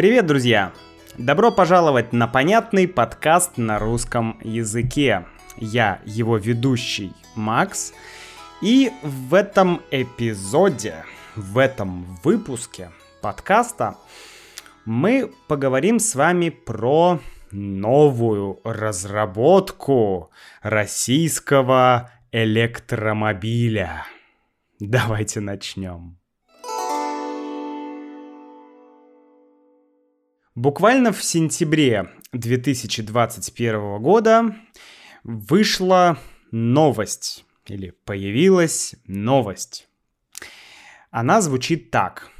Привет, друзья! Добро пожаловать на понятный подкаст на русском языке. Я его ведущий Макс, и в этом эпизоде, в этом выпуске подкаста мы поговорим с вами про новую разработку российского электромобиля. Давайте начнем. Буквально в сентябре 2021 года вышла новость, или появилась новость. Она звучит так.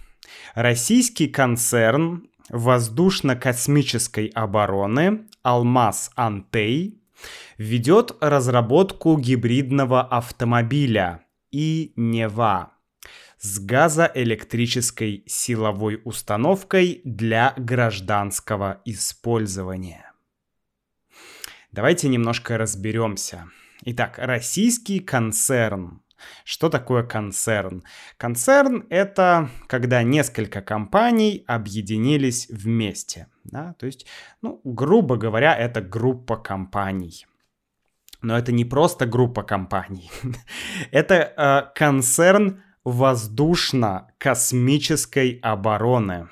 Российский концерн воздушно-космической обороны «Алмаз Антей» ведет разработку гибридного автомобиля и Нева с газоэлектрической силовой установкой для гражданского использования. Давайте немножко разберемся. Итак, российский концерн. Что такое концерн? Концерн — это когда несколько компаний объединились вместе. Да? То есть, ну, грубо говоря, это группа компаний. Но это не просто группа компаний. это э, концерн воздушно-космической обороны.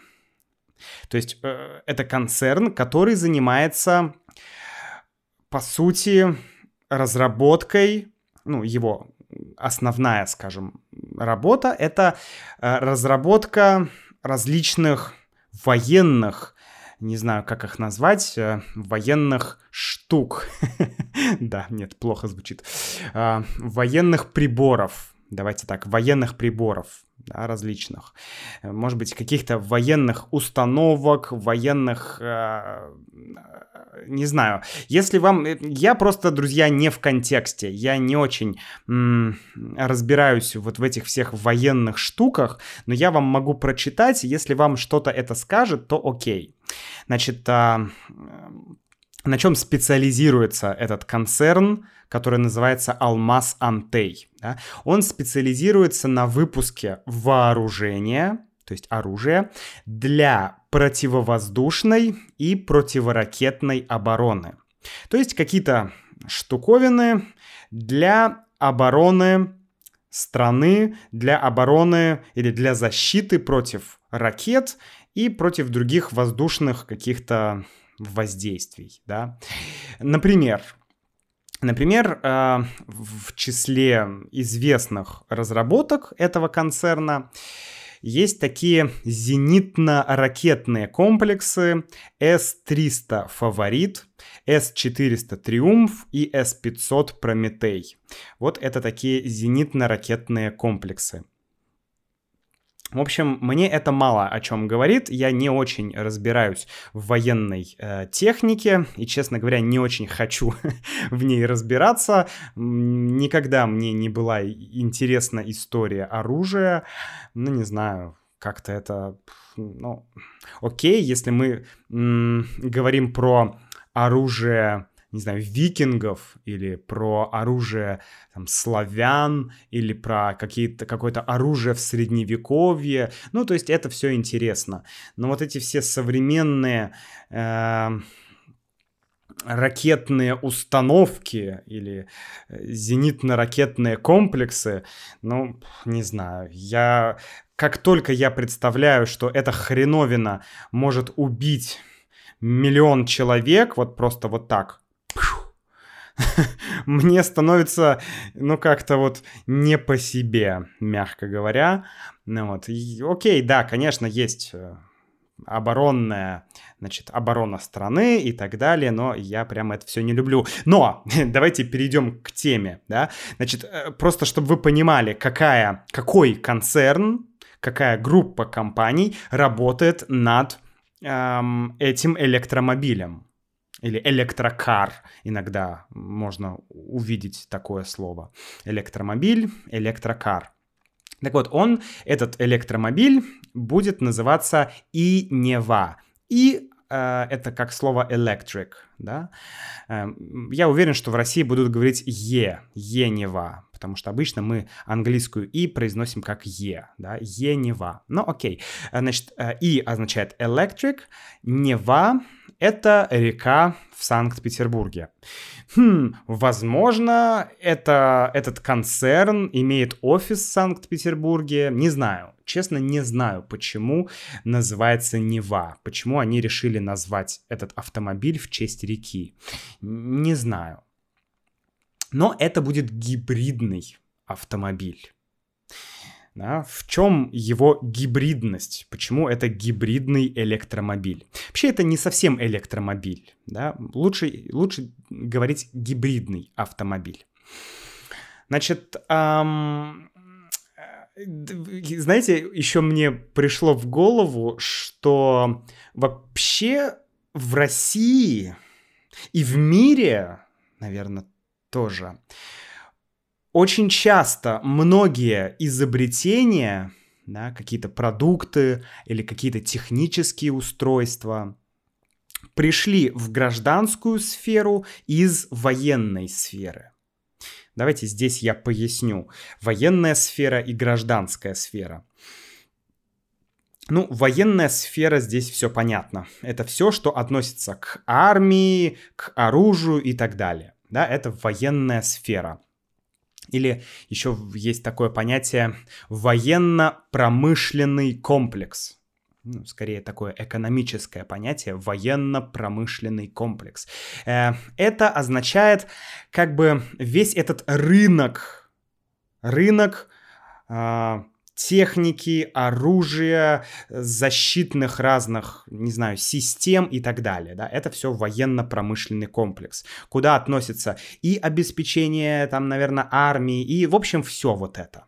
То есть э, это концерн, который занимается, по сути, разработкой, ну, его основная, скажем, работа — это э, разработка различных военных, не знаю, как их назвать, э, военных штук. да, нет, плохо звучит. Военных приборов, давайте так, военных приборов да, различных, может быть, каких-то военных установок, военных, э, не знаю, если вам, я просто, друзья, не в контексте, я не очень м- разбираюсь вот в этих всех военных штуках, но я вам могу прочитать, если вам что-то это скажет, то окей. Значит, э, на чем специализируется этот концерн, который называется Алмаз Антей. Да? Он специализируется на выпуске вооружения, то есть оружия, для противовоздушной и противоракетной обороны. То есть какие-то штуковины для обороны страны, для обороны или для защиты против ракет и против других воздушных каких-то воздействий, да. Например, Например, э, в числе известных разработок этого концерна есть такие зенитно-ракетные комплексы С-300 «Фаворит», С-400 «Триумф» и С-500 «Прометей». Вот это такие зенитно-ракетные комплексы. В общем, мне это мало о чем говорит. Я не очень разбираюсь в военной э, технике и, честно говоря, не очень хочу в ней разбираться. Никогда мне не была интересна история оружия. Ну, не знаю, как-то это... Ну, окей, если мы м- говорим про оружие не знаю, викингов или про оружие там, славян или про какие-то, какое-то оружие в средневековье. Ну, то есть это все интересно. Но вот эти все современные... Э, ракетные установки или э, зенитно-ракетные комплексы, ну, не знаю, я... Как только я представляю, что эта хреновина может убить миллион человек, вот просто вот так, мне становится, ну, как-то вот не по себе, мягко говоря. Ну вот, и, окей, да, конечно, есть э, оборонная, значит, оборона страны и так далее, но я прям это все не люблю. Но давайте перейдем к теме, да, значит, э, просто чтобы вы понимали, какая, какой концерн, какая группа компаний работает над эм, этим электромобилем или электрокар, иногда можно увидеть такое слово. Электромобиль, электрокар. Так вот, он, этот электромобиль, будет называться и Нева. И э, это как слово electric, да. Э, я уверен, что в России будут говорить «е», «енева», потому что обычно мы английскую «и» произносим как «е», да, «енева». Ну, окей. Значит, э, «и» означает electric, «нева» — это река в Санкт-Петербурге. Хм, возможно, это, этот концерн имеет офис в Санкт-Петербурге, не знаю. Честно, не знаю, почему называется Нева, почему они решили назвать этот автомобиль в честь реки. Не знаю. Но это будет гибридный автомобиль. Да? В чем его гибридность? Почему это гибридный электромобиль? Вообще это не совсем электромобиль. Да? Лучше, лучше говорить гибридный автомобиль. Значит, эм, знаете, еще мне пришло в голову, что вообще в России и в мире, наверное, тоже, очень часто многие изобретения, да, какие-то продукты или какие-то технические устройства пришли в гражданскую сферу из военной сферы. Давайте здесь я поясню. Военная сфера и гражданская сфера. Ну, военная сфера здесь все понятно. Это все, что относится к армии, к оружию и так далее. Да, это военная сфера. Или еще есть такое понятие военно-промышленный комплекс ну, скорее такое экономическое понятие, военно-промышленный комплекс. Э, это означает как бы весь этот рынок, рынок а, техники, оружия, защитных разных, не знаю, систем и так далее. Да? Это все военно-промышленный комплекс, куда относится и обеспечение, там, наверное, армии, и, в общем, все вот это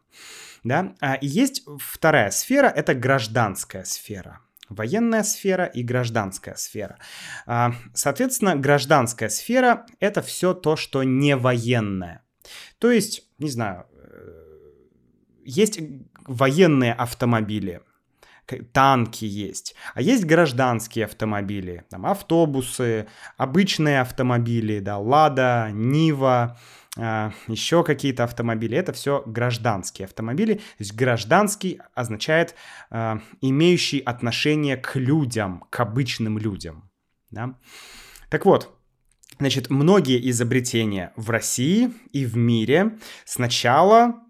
да, а, и есть вторая сфера, это гражданская сфера военная сфера и гражданская сфера. А, соответственно, гражданская сфера — это все то, что не военное. То есть, не знаю, э, есть военные автомобили, танки есть, а есть гражданские автомобили, там автобусы, обычные автомобили, да, Лада, Нива, а, еще какие-то автомобили. Это все гражданские автомобили. То есть гражданский означает а, имеющий отношение к людям, к обычным людям. Да? Так вот, значит, многие изобретения в России и в мире сначала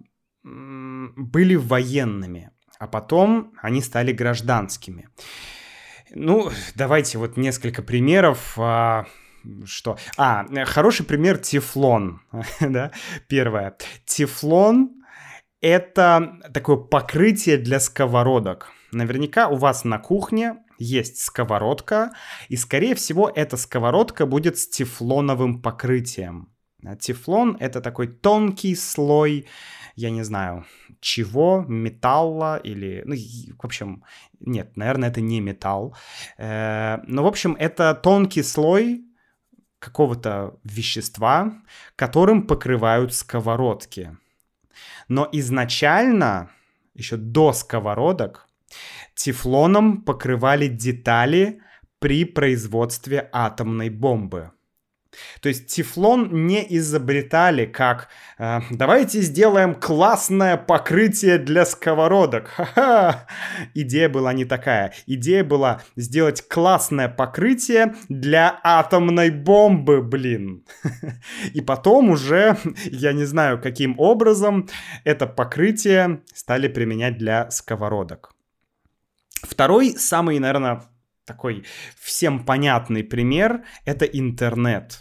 были военными, а потом они стали гражданскими. Ну, давайте вот несколько примеров. А, что? А, хороший пример тефлон, да, первое. Тефлон — это такое покрытие для сковородок. Наверняка у вас на кухне есть сковородка, и, скорее всего, эта сковородка будет с тефлоновым покрытием. Тефлон — это такой тонкий слой, я не знаю, чего, металла или... Ну, в общем, нет, наверное, это не металл. Э, но, в общем, это тонкий слой какого-то вещества, которым покрывают сковородки. Но изначально, еще до сковородок, тефлоном покрывали детали при производстве атомной бомбы. То есть тефлон не изобретали как э, «давайте сделаем классное покрытие для сковородок». Ха-ха! Идея была не такая. Идея была сделать классное покрытие для атомной бомбы, блин. И потом уже, я не знаю каким образом, это покрытие стали применять для сковородок. Второй, самый, наверное, такой всем понятный пример — это интернет.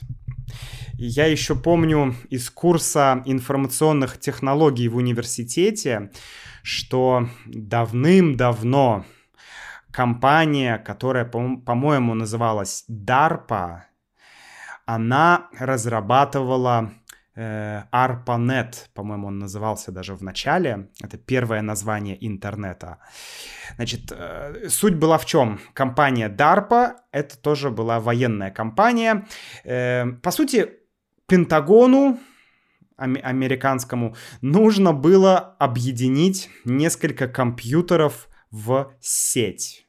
Я еще помню из курса информационных технологий в университете, что давным-давно компания, которая, по-моему, называлась DARPA, она разрабатывала ARPANET, по-моему, он назывался даже в начале. Это первое название интернета. Значит, э, суть была в чем? Компания DARPA, это тоже была военная компания. Э, по сути, Пентагону, американскому, нужно было объединить несколько компьютеров в сеть.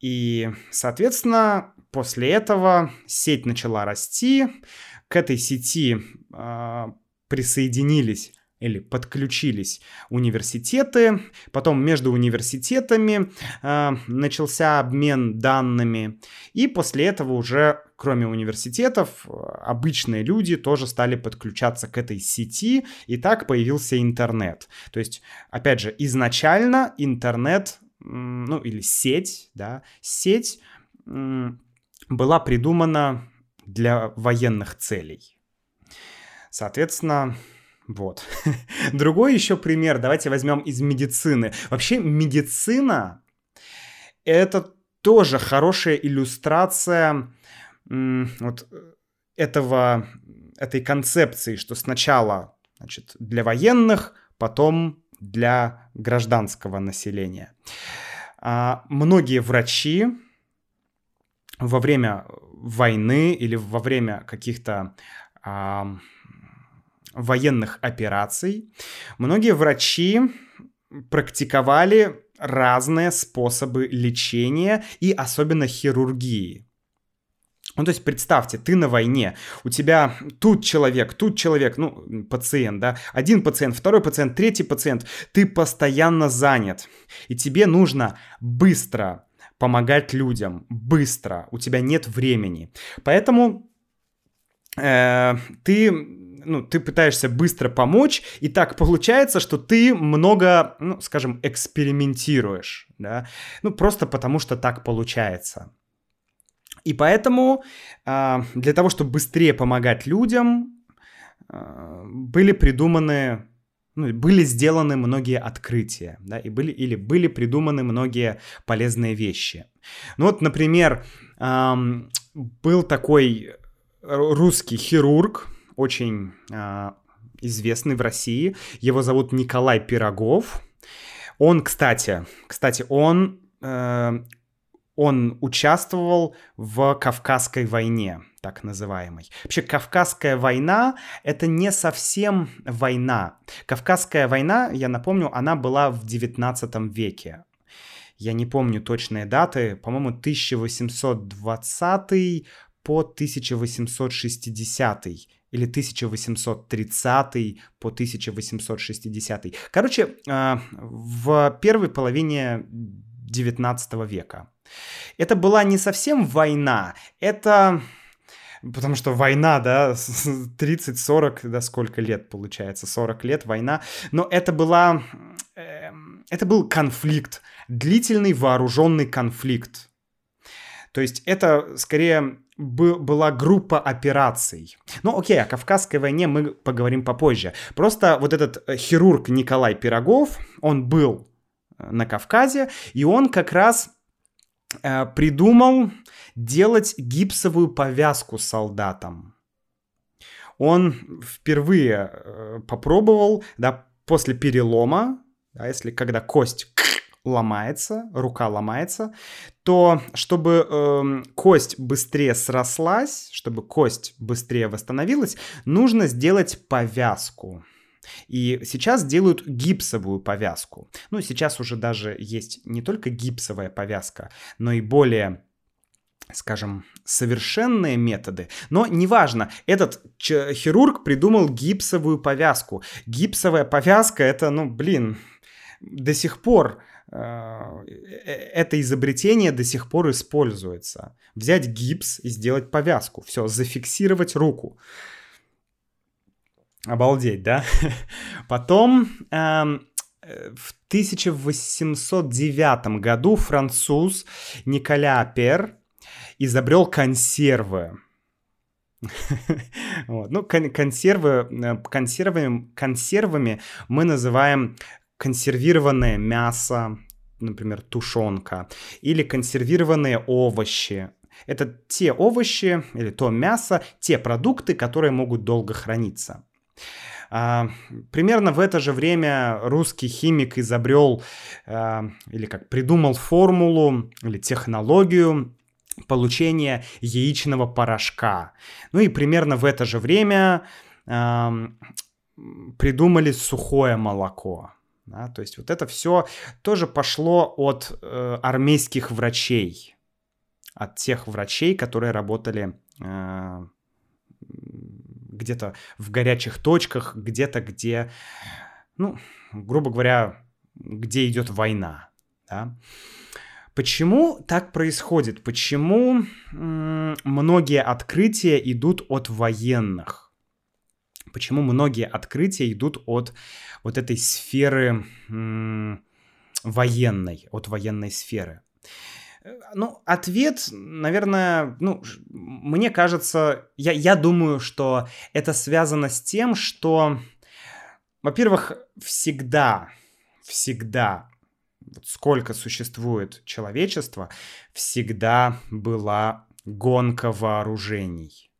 И, соответственно, после этого сеть начала расти. К этой сети э, присоединились или подключились университеты, потом между университетами э, начался обмен данными, и после этого уже, кроме университетов, обычные люди тоже стали подключаться к этой сети, и так появился интернет. То есть, опять же, изначально интернет, ну или сеть, да, сеть была придумана для военных целей. Соответственно, вот. Другой еще пример, давайте возьмем из медицины. Вообще медицина — это тоже хорошая иллюстрация вот этого, этой концепции, что сначала значит, для военных, потом для гражданского населения. А, многие врачи во время войны или во время каких-то а, военных операций, многие врачи практиковали разные способы лечения и особенно хирургии. Ну, то есть представьте, ты на войне, у тебя тут человек, тут человек, ну, пациент, да, один пациент, второй пациент, третий пациент, ты постоянно занят, и тебе нужно быстро помогать людям, быстро, у тебя нет времени. Поэтому э, ты ну, ты пытаешься быстро помочь, и так получается, что ты много, ну, скажем, экспериментируешь, да, ну, просто потому что так получается. И поэтому э, для того, чтобы быстрее помогать людям, э, были придуманы, ну, были сделаны многие открытия, да, и были, или были придуманы многие полезные вещи. Ну вот, например, э, был такой русский хирург, очень э, известный в России. Его зовут Николай Пирогов. Он, кстати, кстати, он, э, он участвовал в Кавказской войне, так называемой. Вообще, Кавказская война — это не совсем война. Кавказская война, я напомню, она была в 19 веке. Я не помню точные даты, по-моему, 1820 по 1860 или 1830 по 1860. Короче, а, в первой половине 19 века. Это была не совсем война, это... Потому что война, да, 30-40, да, сколько лет получается, 40 лет война. Но это была... Эм, это был конфликт, длительный вооруженный конфликт. То есть это скорее была группа операций. Ну, окей, о Кавказской войне мы поговорим попозже. Просто вот этот э, хирург Николай Пирогов, он был э, на Кавказе, и он как раз э, придумал делать гипсовую повязку солдатам. Он впервые э, попробовал, да, после перелома, да, если когда кость ломается, рука ломается, то чтобы э, кость быстрее срослась, чтобы кость быстрее восстановилась, нужно сделать повязку. И сейчас делают гипсовую повязку. Ну, сейчас уже даже есть не только гипсовая повязка, но и более скажем, совершенные методы. Но неважно, этот хирург придумал гипсовую повязку. Гипсовая повязка это, ну, блин, до сих пор Э, э, это изобретение до сих пор используется. Взять гипс и сделать повязку. Все, зафиксировать руку. Обалдеть, да? Потом эм, э, в 1809 году француз Николя Пер изобрел консервы. вот. Ну, кон- консервы, консервами, консервами мы называем консервированное мясо, например, тушенка, или консервированные овощи. Это те овощи или то мясо, те продукты, которые могут долго храниться. А, примерно в это же время русский химик изобрел а, или как придумал формулу или технологию получения яичного порошка. Ну и примерно в это же время а, придумали сухое молоко. Да, то есть вот это все тоже пошло от э, армейских врачей, от тех врачей, которые работали э, где-то в горячих точках, где-то где, ну, грубо говоря, где идет война. Да? Почему так происходит? Почему многие открытия идут от военных? Почему многие открытия идут от вот этой сферы военной, от военной сферы? Ну, ответ, наверное, ну, мне кажется, я, я думаю, что это связано с тем, что, во-первых, всегда, всегда вот сколько существует человечество, всегда была гонка вооружений.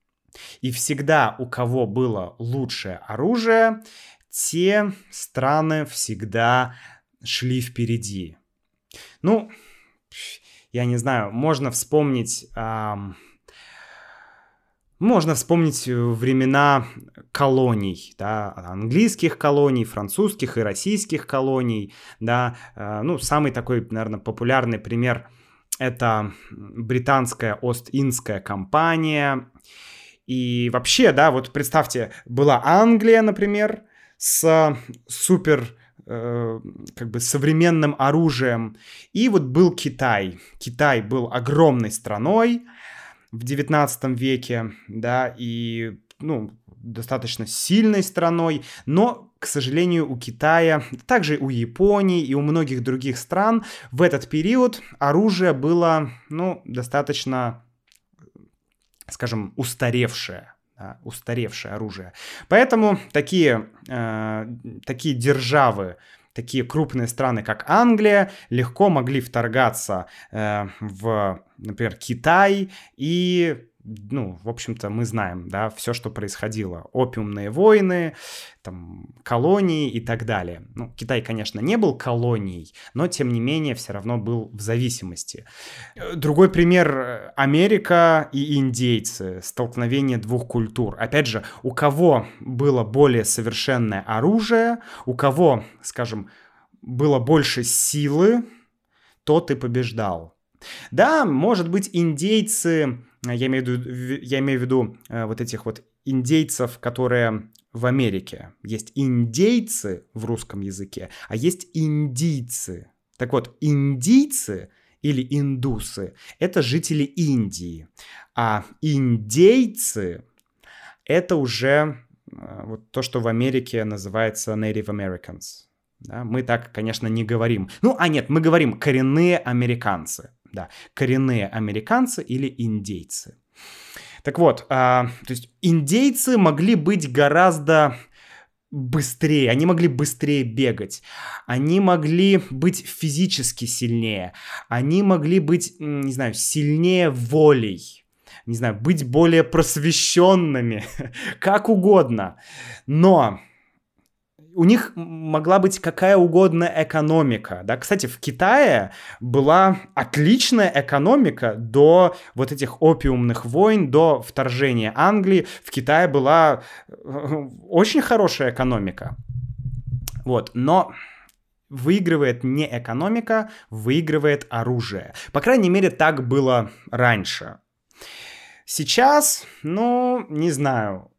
И всегда у кого было лучшее оружие, те страны всегда шли впереди. Ну, я не знаю, можно вспомнить... Эм, можно вспомнить э, времена колоний, да, английских колоний, французских и российских колоний, да, э, ну, самый такой, наверное, популярный пример это британская Ост-Индская компания, и вообще, да, вот представьте, была Англия, например, с супер э, как бы современным оружием, и вот был Китай. Китай был огромной страной, в 19 веке, да, и, ну, достаточно сильной страной, но, к сожалению, у Китая, также у Японии и у многих других стран в этот период оружие было, ну, достаточно, скажем, устаревшее. Да, устаревшее оружие. Поэтому такие, э, такие державы, такие крупные страны, как Англия, легко могли вторгаться э, в, например, Китай и ну, в общем-то, мы знаем, да, все, что происходило. Опиумные войны, там, колонии и так далее. Ну, Китай, конечно, не был колонией, но, тем не менее, все равно был в зависимости. Другой пример — Америка и индейцы, столкновение двух культур. Опять же, у кого было более совершенное оружие, у кого, скажем, было больше силы, тот и побеждал. Да, может быть, индейцы Э, я имею в виду, я имею в виду э, вот этих вот индейцев, которые в Америке. Есть индейцы в русском языке, а есть индийцы. Так вот, индийцы или индусы — это жители Индии, а индейцы — это уже э, вот то, что в Америке называется Native Americans. Да, мы так, конечно, не говорим. Ну, а нет, мы говорим коренные американцы да, коренные американцы или индейцы. Так вот, а, то есть индейцы могли быть гораздо быстрее, они могли быстрее бегать, они могли быть физически сильнее, они могли быть, не знаю, сильнее волей, не знаю, быть более просвещенными, как угодно. Но у них могла быть какая угодно экономика, да. Кстати, в Китае была отличная экономика до вот этих опиумных войн, до вторжения Англии. В Китае была э, очень хорошая экономика. Вот, но выигрывает не экономика, выигрывает оружие. По крайней мере, так было раньше. Сейчас, ну, не знаю,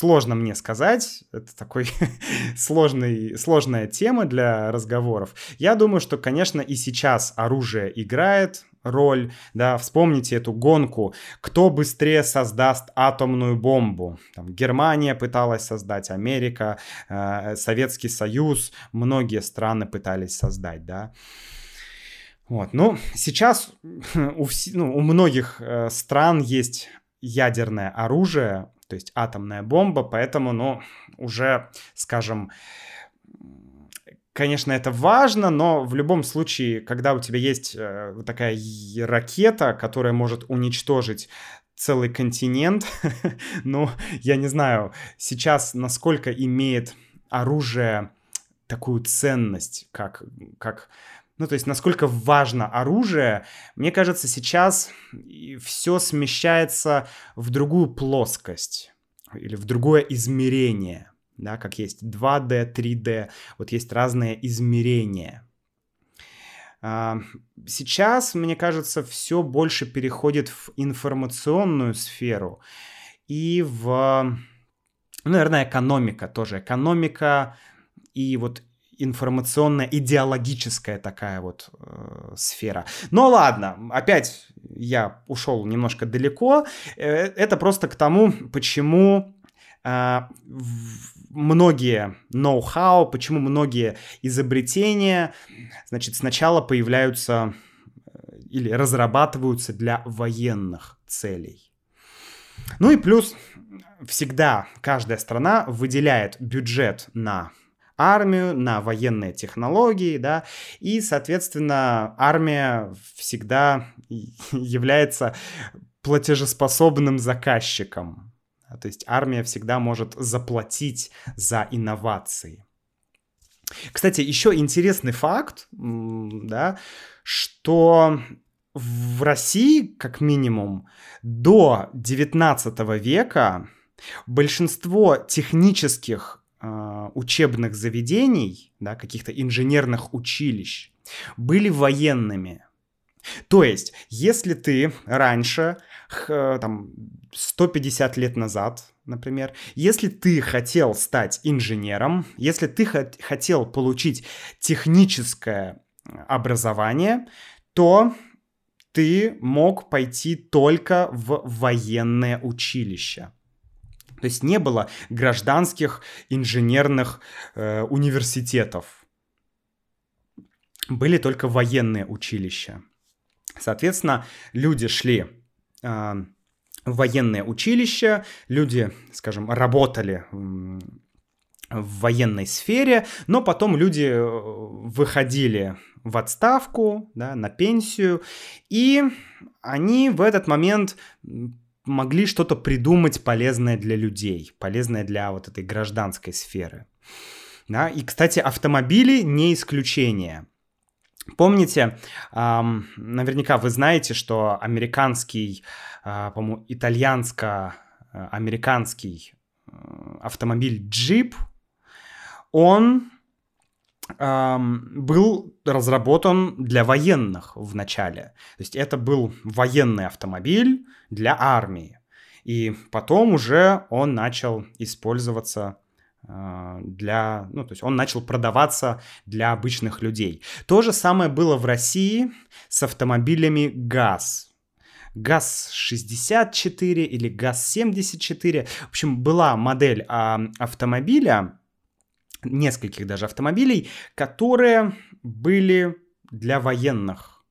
сложно мне сказать. Это такой сложный, сложная тема для разговоров. Я думаю, что, конечно, и сейчас оружие играет роль, да, вспомните эту гонку, кто быстрее создаст атомную бомбу. Там, Германия пыталась создать, Америка, э, Советский Союз, многие страны пытались создать, да. Вот, ну, сейчас у, вс... ну, у многих э, стран есть ядерное оружие, то есть атомная бомба, поэтому, ну, уже, скажем, конечно, это важно, но в любом случае, когда у тебя есть э, такая ракета, которая может уничтожить целый континент, ну, я не знаю, сейчас насколько имеет оружие такую ценность, как, как ну, то есть, насколько важно оружие, мне кажется, сейчас все смещается в другую плоскость или в другое измерение. да, как есть 2D, 3D, вот есть разные измерения. А, сейчас, мне кажется, все больше переходит в информационную сферу и в, ну, наверное, экономика тоже. Экономика и вот информационная, идеологическая такая вот э, сфера. Но ладно, опять я ушел немножко далеко. Э, это просто к тому, почему э, многие ноу-хау, почему многие изобретения, значит, сначала появляются э, или разрабатываются для военных целей. Ну и плюс всегда каждая страна выделяет бюджет на армию, на военные технологии, да, и, соответственно, армия всегда является платежеспособным заказчиком. То есть армия всегда может заплатить за инновации. Кстати, еще интересный факт, да, что в России, как минимум, до 19 века большинство технических учебных заведений, да, каких-то инженерных училищ, были военными. То есть, если ты раньше, там, 150 лет назад, например, если ты хотел стать инженером, если ты хотел получить техническое образование, то ты мог пойти только в военное училище. То есть не было гражданских инженерных э, университетов. Были только военные училища. Соответственно, люди шли э, в военное училище, люди, скажем, работали в военной сфере, но потом люди э, выходили в отставку, да, на пенсию, и они в этот момент могли что-то придумать полезное для людей, полезное для вот этой гражданской сферы. Да? И, кстати, автомобили не исключение. Помните, эм, наверняка вы знаете, что американский, э, по-моему, итальянско-американский э, автомобиль Jeep, он был разработан для военных в начале. То есть это был военный автомобиль для армии. И потом уже он начал использоваться э, для, ну, то есть он начал продаваться для обычных людей. То же самое было в России с автомобилями ГАЗ. ГАЗ-64 или ГАЗ-74. В общем, была модель а, автомобиля, нескольких даже автомобилей, которые были для военных.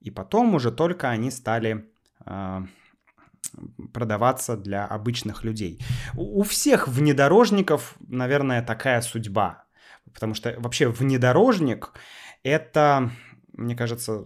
И потом уже только они стали э, продаваться для обычных людей. У, всех внедорожников, наверное, такая судьба. Потому что вообще внедорожник это, мне кажется,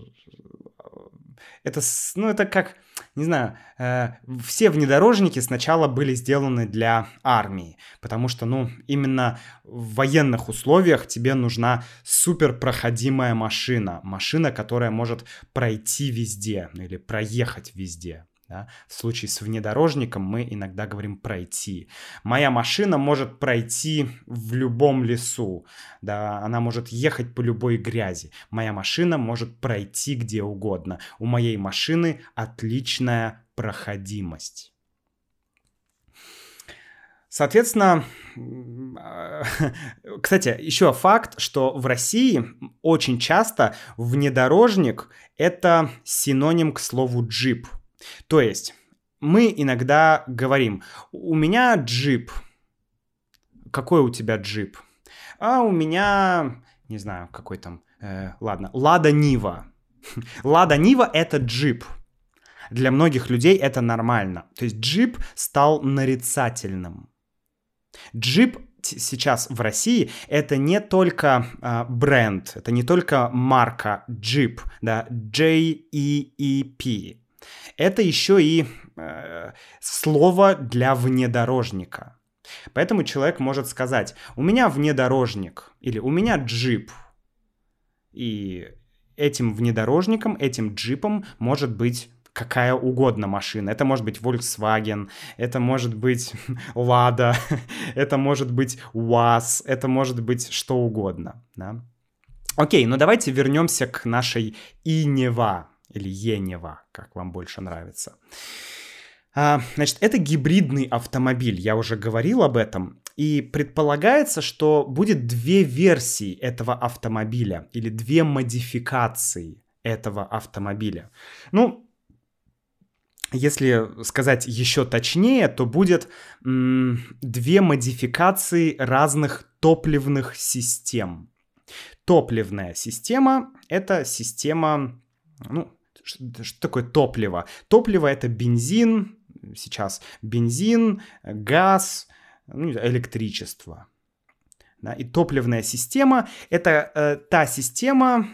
это, ну, это как не знаю, э, все внедорожники сначала были сделаны для армии, потому что, ну, именно в военных условиях тебе нужна суперпроходимая машина, машина, которая может пройти везде или проехать везде. Да? В случае с внедорожником мы иногда говорим пройти. Моя машина может пройти в любом лесу, да? она может ехать по любой грязи. Моя машина может пройти где угодно. У моей машины отличная проходимость. Соответственно, кстати, еще факт, что в России очень часто внедорожник это синоним к слову джип – то есть мы иногда говорим, у меня джип. Какой у тебя джип? А у меня, не знаю, какой там, э, ладно, Лада Нива. Лада Нива это джип. Для многих людей это нормально. То есть джип стал нарицательным. Джип сейчас в России это не только э, бренд, это не только марка Jeep, да, J-E-E-P это еще и э, слово для внедорожника. Поэтому человек может сказать, у меня внедорожник или у меня джип. И этим внедорожником, этим джипом может быть какая угодно машина. Это может быть Volkswagen, это может быть Lada, это может быть УАЗ, это может быть что угодно. Да? Окей, ну давайте вернемся к нашей Инева или Енева, как вам больше нравится. А, значит, это гибридный автомобиль, я уже говорил об этом. И предполагается, что будет две версии этого автомобиля или две модификации этого автомобиля. Ну, если сказать еще точнее, то будет м, две модификации разных топливных систем. Топливная система — это система, ну, что, что такое топливо? Топливо — это бензин, сейчас бензин, газ, ну, электричество. Да, и топливная система — это э, та система,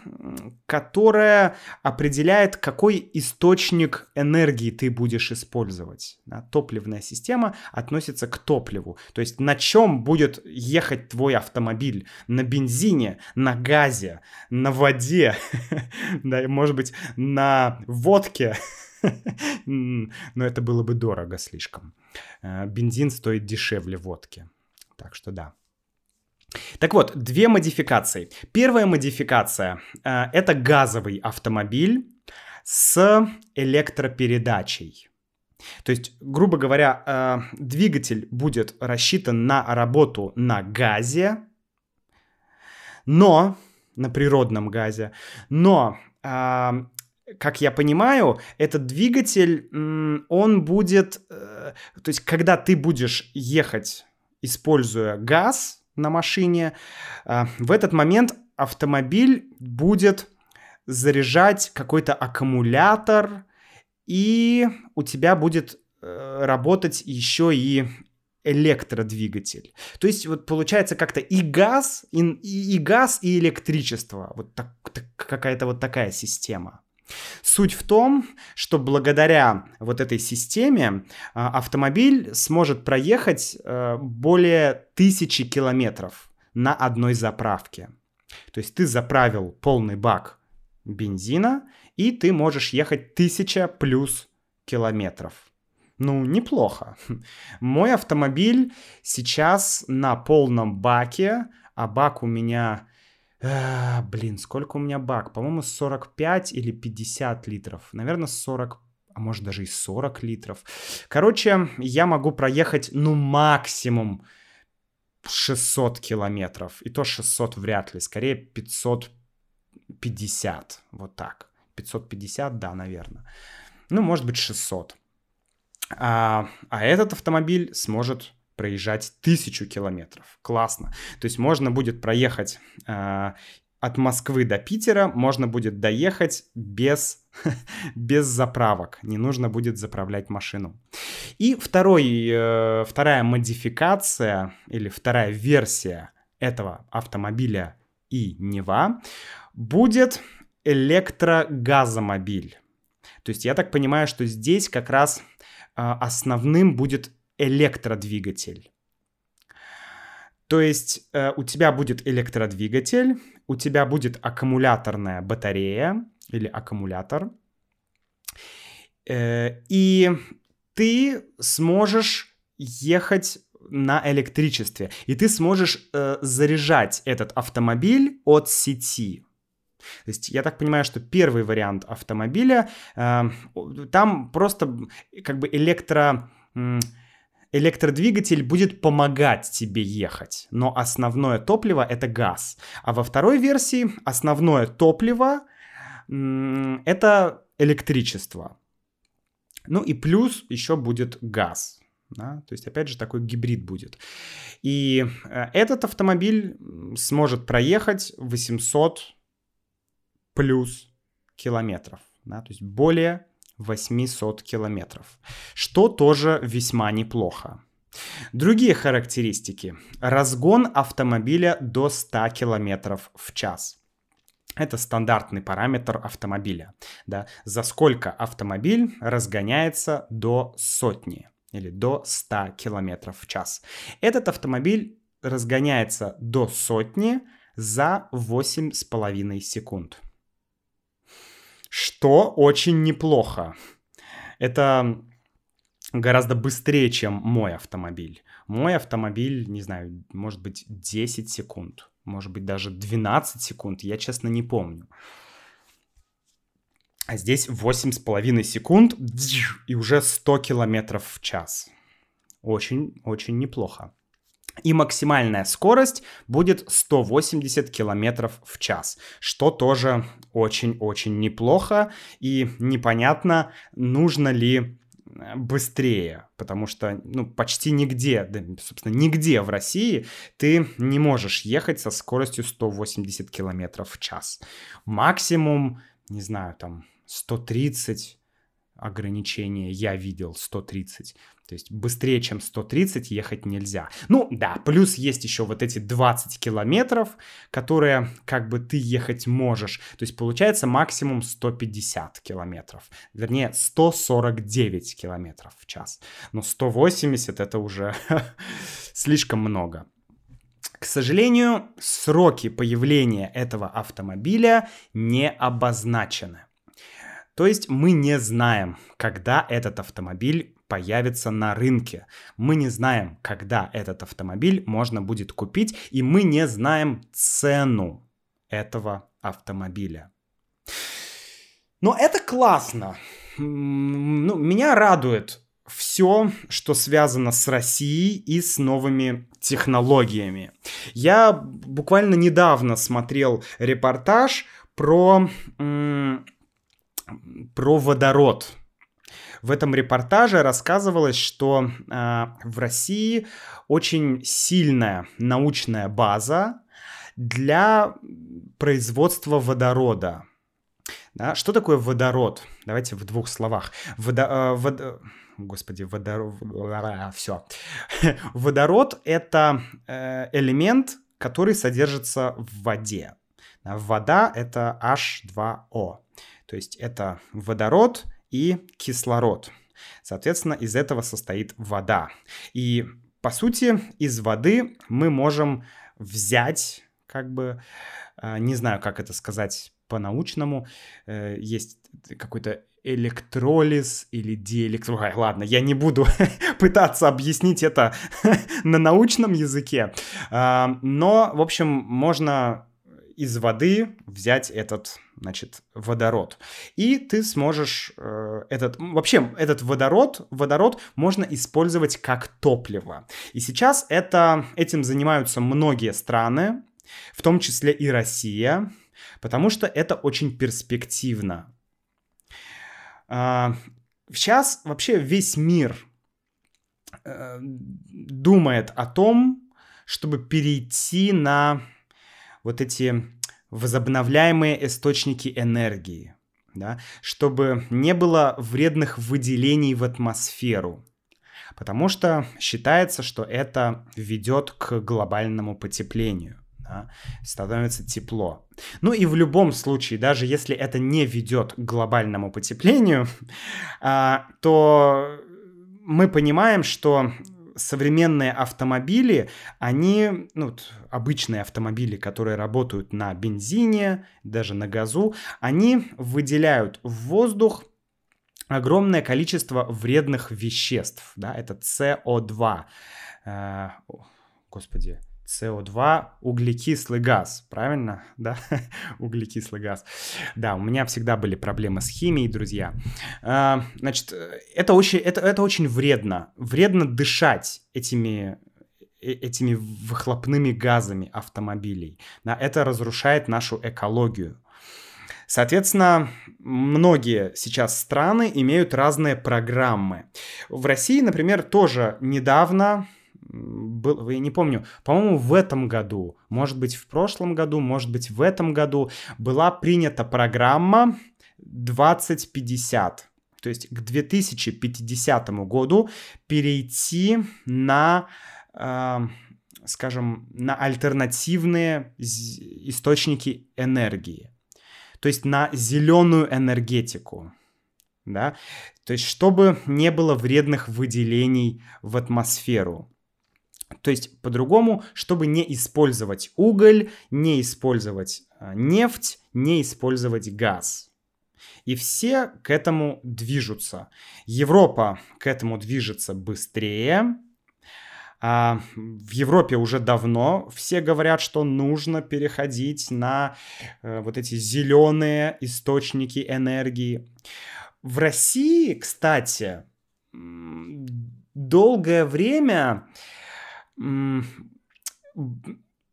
которая определяет, какой источник энергии ты будешь использовать. Да, топливная система относится к топливу. То есть на чем будет ехать твой автомобиль? На бензине, на газе, на воде, да, может быть, на водке. Но это было бы дорого слишком. Э, бензин стоит дешевле водки. Так что да. Так вот, две модификации. Первая модификация э, это газовый автомобиль с электропередачей. То есть, грубо говоря, э, двигатель будет рассчитан на работу на газе, но на природном газе, но э, как я понимаю, этот двигатель, он будет, э, то есть, когда ты будешь ехать, используя газ, на машине, а, в этот момент автомобиль будет заряжать какой-то аккумулятор, и у тебя будет э, работать еще и электродвигатель. То есть вот получается как-то и газ, и, и, газ, и электричество. Вот так, так, какая-то вот такая система. Суть в том, что благодаря вот этой системе а, автомобиль сможет проехать э, более тысячи километров на одной заправке. То есть ты заправил полный бак бензина, и ты можешь ехать тысяча плюс километров. Ну, неплохо. Мой автомобиль сейчас на полном баке, а бак у меня а, блин, сколько у меня бак? По-моему, 45 или 50 литров. Наверное, 40, а может даже и 40 литров. Короче, я могу проехать, ну, максимум 600 километров. И то 600 вряд ли, скорее 550. Вот так. 550, да, наверное. Ну, может быть, 600. А, а этот автомобиль сможет проезжать тысячу километров. Классно. То есть можно будет проехать э, от Москвы до Питера, можно будет доехать без, без заправок. Не нужно будет заправлять машину. И второй, э, вторая модификация или вторая версия этого автомобиля и Нева будет электрогазомобиль. То есть я так понимаю, что здесь как раз э, основным будет электродвигатель. То есть э, у тебя будет электродвигатель, у тебя будет аккумуляторная батарея или аккумулятор, э, и ты сможешь ехать на электричестве, и ты сможешь э, заряжать этот автомобиль от сети. То есть я так понимаю, что первый вариант автомобиля, э, там просто как бы электро электродвигатель будет помогать тебе ехать, но основное топливо это газ. А во второй версии основное топливо это электричество. Ну и плюс еще будет газ. Да? То есть, опять же, такой гибрид будет. И э, этот автомобиль сможет проехать 800 плюс километров. Да? То есть более 800 километров, что тоже весьма неплохо. Другие характеристики. Разгон автомобиля до 100 километров в час. Это стандартный параметр автомобиля. Да? За сколько автомобиль разгоняется до сотни или до 100 километров в час. Этот автомобиль разгоняется до сотни за 8,5 секунд что очень неплохо. это гораздо быстрее, чем мой автомобиль. Мой автомобиль, не знаю, может быть 10 секунд, может быть даже 12 секунд, я честно не помню. А здесь 8,5 секунд и уже 100 километров в час. Очень-очень неплохо. И максимальная скорость будет 180 километров в час, что тоже очень-очень неплохо. И непонятно, нужно ли э, быстрее, потому что, ну, почти нигде, да, собственно, нигде в России ты не можешь ехать со скоростью 180 километров в час. Максимум, не знаю, там 130 ограничения я видел, 130. То есть быстрее, чем 130 ехать нельзя. Ну да, плюс есть еще вот эти 20 километров, которые как бы ты ехать можешь. То есть получается максимум 150 километров. Вернее, 149 километров в час. Но 180 это уже слишком много. К сожалению, сроки появления этого автомобиля не обозначены. То есть мы не знаем, когда этот автомобиль появится на рынке. Мы не знаем, когда этот автомобиль можно будет купить, и мы не знаем цену этого автомобиля. Но это классно. Ну, меня радует все, что связано с Россией и с новыми технологиями. Я буквально недавно смотрел репортаж про про водород. В этом репортаже рассказывалось, что э, в России очень сильная научная база для производства водорода. Да? Что такое водород? Давайте в двух словах. Водо, э, вод... Господи, водород... Все. Водород — это э, элемент, который содержится в воде. Вода — это H2O. То есть это водород и кислород. Соответственно, из этого состоит вода. И по сути, из воды мы можем взять, как бы, а, не знаю, как это сказать по-научному, э, есть какой-то электролиз или диэлектролиз. Ладно, я не буду пытаться объяснить это на научном языке. А, но, в общем, можно из воды взять этот, значит, водород. И ты сможешь э, этот... Вообще, этот водород, водород можно использовать как топливо. И сейчас это, этим занимаются многие страны, в том числе и Россия, потому что это очень перспективно. Э, сейчас вообще весь мир э, думает о том, чтобы перейти на вот эти возобновляемые источники энергии, да, чтобы не было вредных выделений в атмосферу, потому что считается, что это ведет к глобальному потеплению. Да, становится тепло. Ну и в любом случае, даже если это не ведет к глобальному потеплению, а, то мы понимаем, что современные автомобили, они, ну, обычные автомобили, которые работают на бензине, даже на газу, они выделяют в воздух огромное количество вредных веществ, да, это СО2. Э, господи, СО2, углекислый газ, правильно? Да, углекислый газ. Да, у меня всегда были проблемы с химией, друзья. А, значит, это очень, это, это очень вредно. Вредно дышать этими э, этими выхлопными газами автомобилей. Да, это разрушает нашу экологию. Соответственно, многие сейчас страны имеют разные программы. В России, например, тоже недавно был, я не помню, по-моему, в этом году, может быть, в прошлом году, может быть, в этом году была принята программа 2050. То есть к 2050 году перейти на, э, скажем, на альтернативные источники энергии. То есть на зеленую энергетику. Да? То есть чтобы не было вредных выделений в атмосферу. То есть, по-другому, чтобы не использовать уголь, не использовать а, нефть, не использовать газ. И все к этому движутся. Европа к этому движется быстрее, а в Европе уже давно все говорят, что нужно переходить на э, вот эти зеленые источники энергии. В России, кстати, долгое время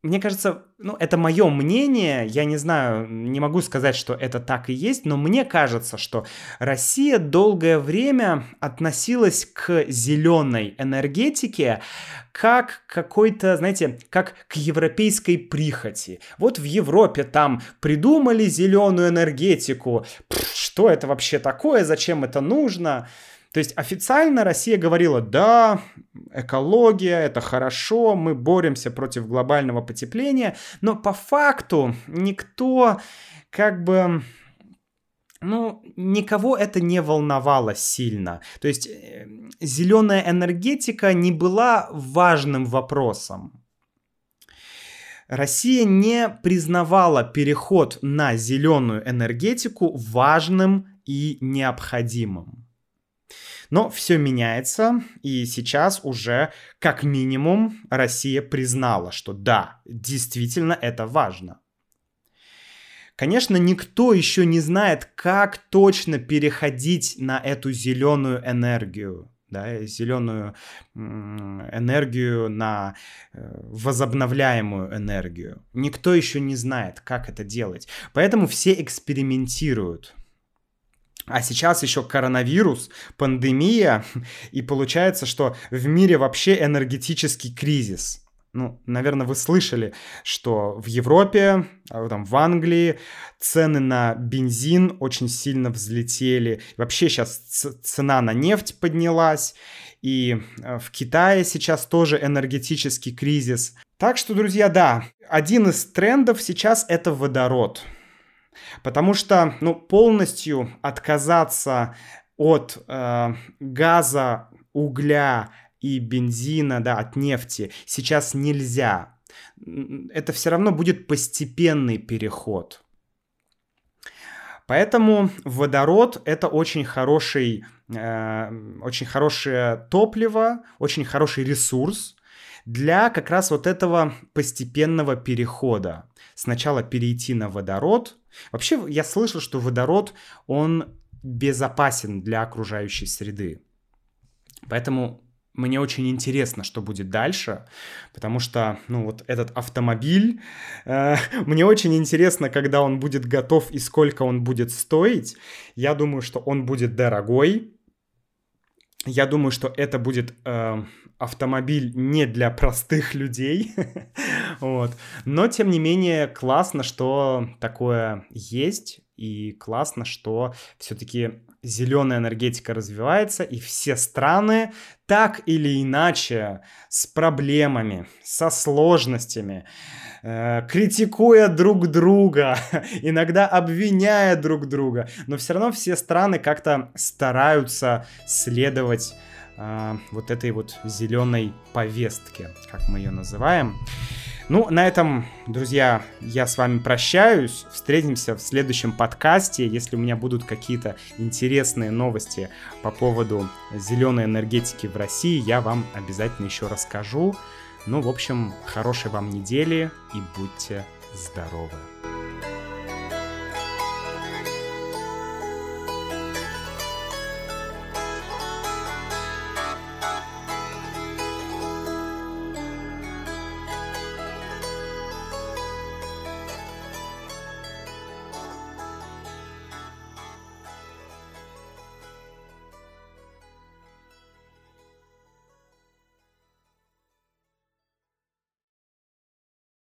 мне кажется, ну, это мое мнение, я не знаю, не могу сказать, что это так и есть, но мне кажется, что Россия долгое время относилась к зеленой энергетике как какой-то, знаете, как к европейской прихоти. Вот в Европе там придумали зеленую энергетику, Пфф, что это вообще такое, зачем это нужно? То есть официально Россия говорила, да, экология, это хорошо, мы боремся против глобального потепления, но по факту никто как бы ну, никого это не волновало сильно. То есть э, зеленая энергетика не была важным вопросом. Россия не признавала переход на зеленую энергетику важным и необходимым. Но все меняется, и сейчас уже как минимум Россия признала, что да, действительно это важно. Конечно, никто еще не знает, как точно переходить на эту зеленую энергию, да, зеленую энергию на э, возобновляемую энергию. Никто еще не знает, как это делать. Поэтому все экспериментируют. А сейчас еще коронавирус, пандемия, и получается, что в мире вообще энергетический кризис. Ну, наверное, вы слышали, что в Европе, а, там, в Англии цены на бензин очень сильно взлетели. Вообще сейчас цена на нефть поднялась. И а, в Китае сейчас тоже энергетический кризис. Так что, друзья, да, один из трендов сейчас это водород. Потому что, ну, полностью отказаться от э, газа, угля и бензина, да, от нефти сейчас нельзя. Это все равно будет постепенный переход. Поэтому водород это очень хороший, э, очень хорошее топливо, очень хороший ресурс для как раз вот этого постепенного перехода. Сначала перейти на водород, Вообще, я слышал, что водород, он безопасен для окружающей среды. Поэтому мне очень интересно, что будет дальше, потому что, ну, вот этот автомобиль, э, мне очень интересно, когда он будет готов и сколько он будет стоить. Я думаю, что он будет дорогой. Я думаю, что это будет э, автомобиль не для простых людей, вот. Но, тем не менее, классно, что такое есть, и классно, что все-таки зеленая энергетика развивается, и все страны так или иначе с проблемами, со сложностями, э, критикуя друг друга, иногда обвиняя друг друга, но все равно все страны как-то стараются следовать э, вот этой вот зеленой повестке, как мы ее называем. Ну, на этом, друзья, я с вами прощаюсь. Встретимся в следующем подкасте. Если у меня будут какие-то интересные новости по поводу зеленой энергетики в России, я вам обязательно еще расскажу. Ну, в общем, хорошей вам недели и будьте здоровы.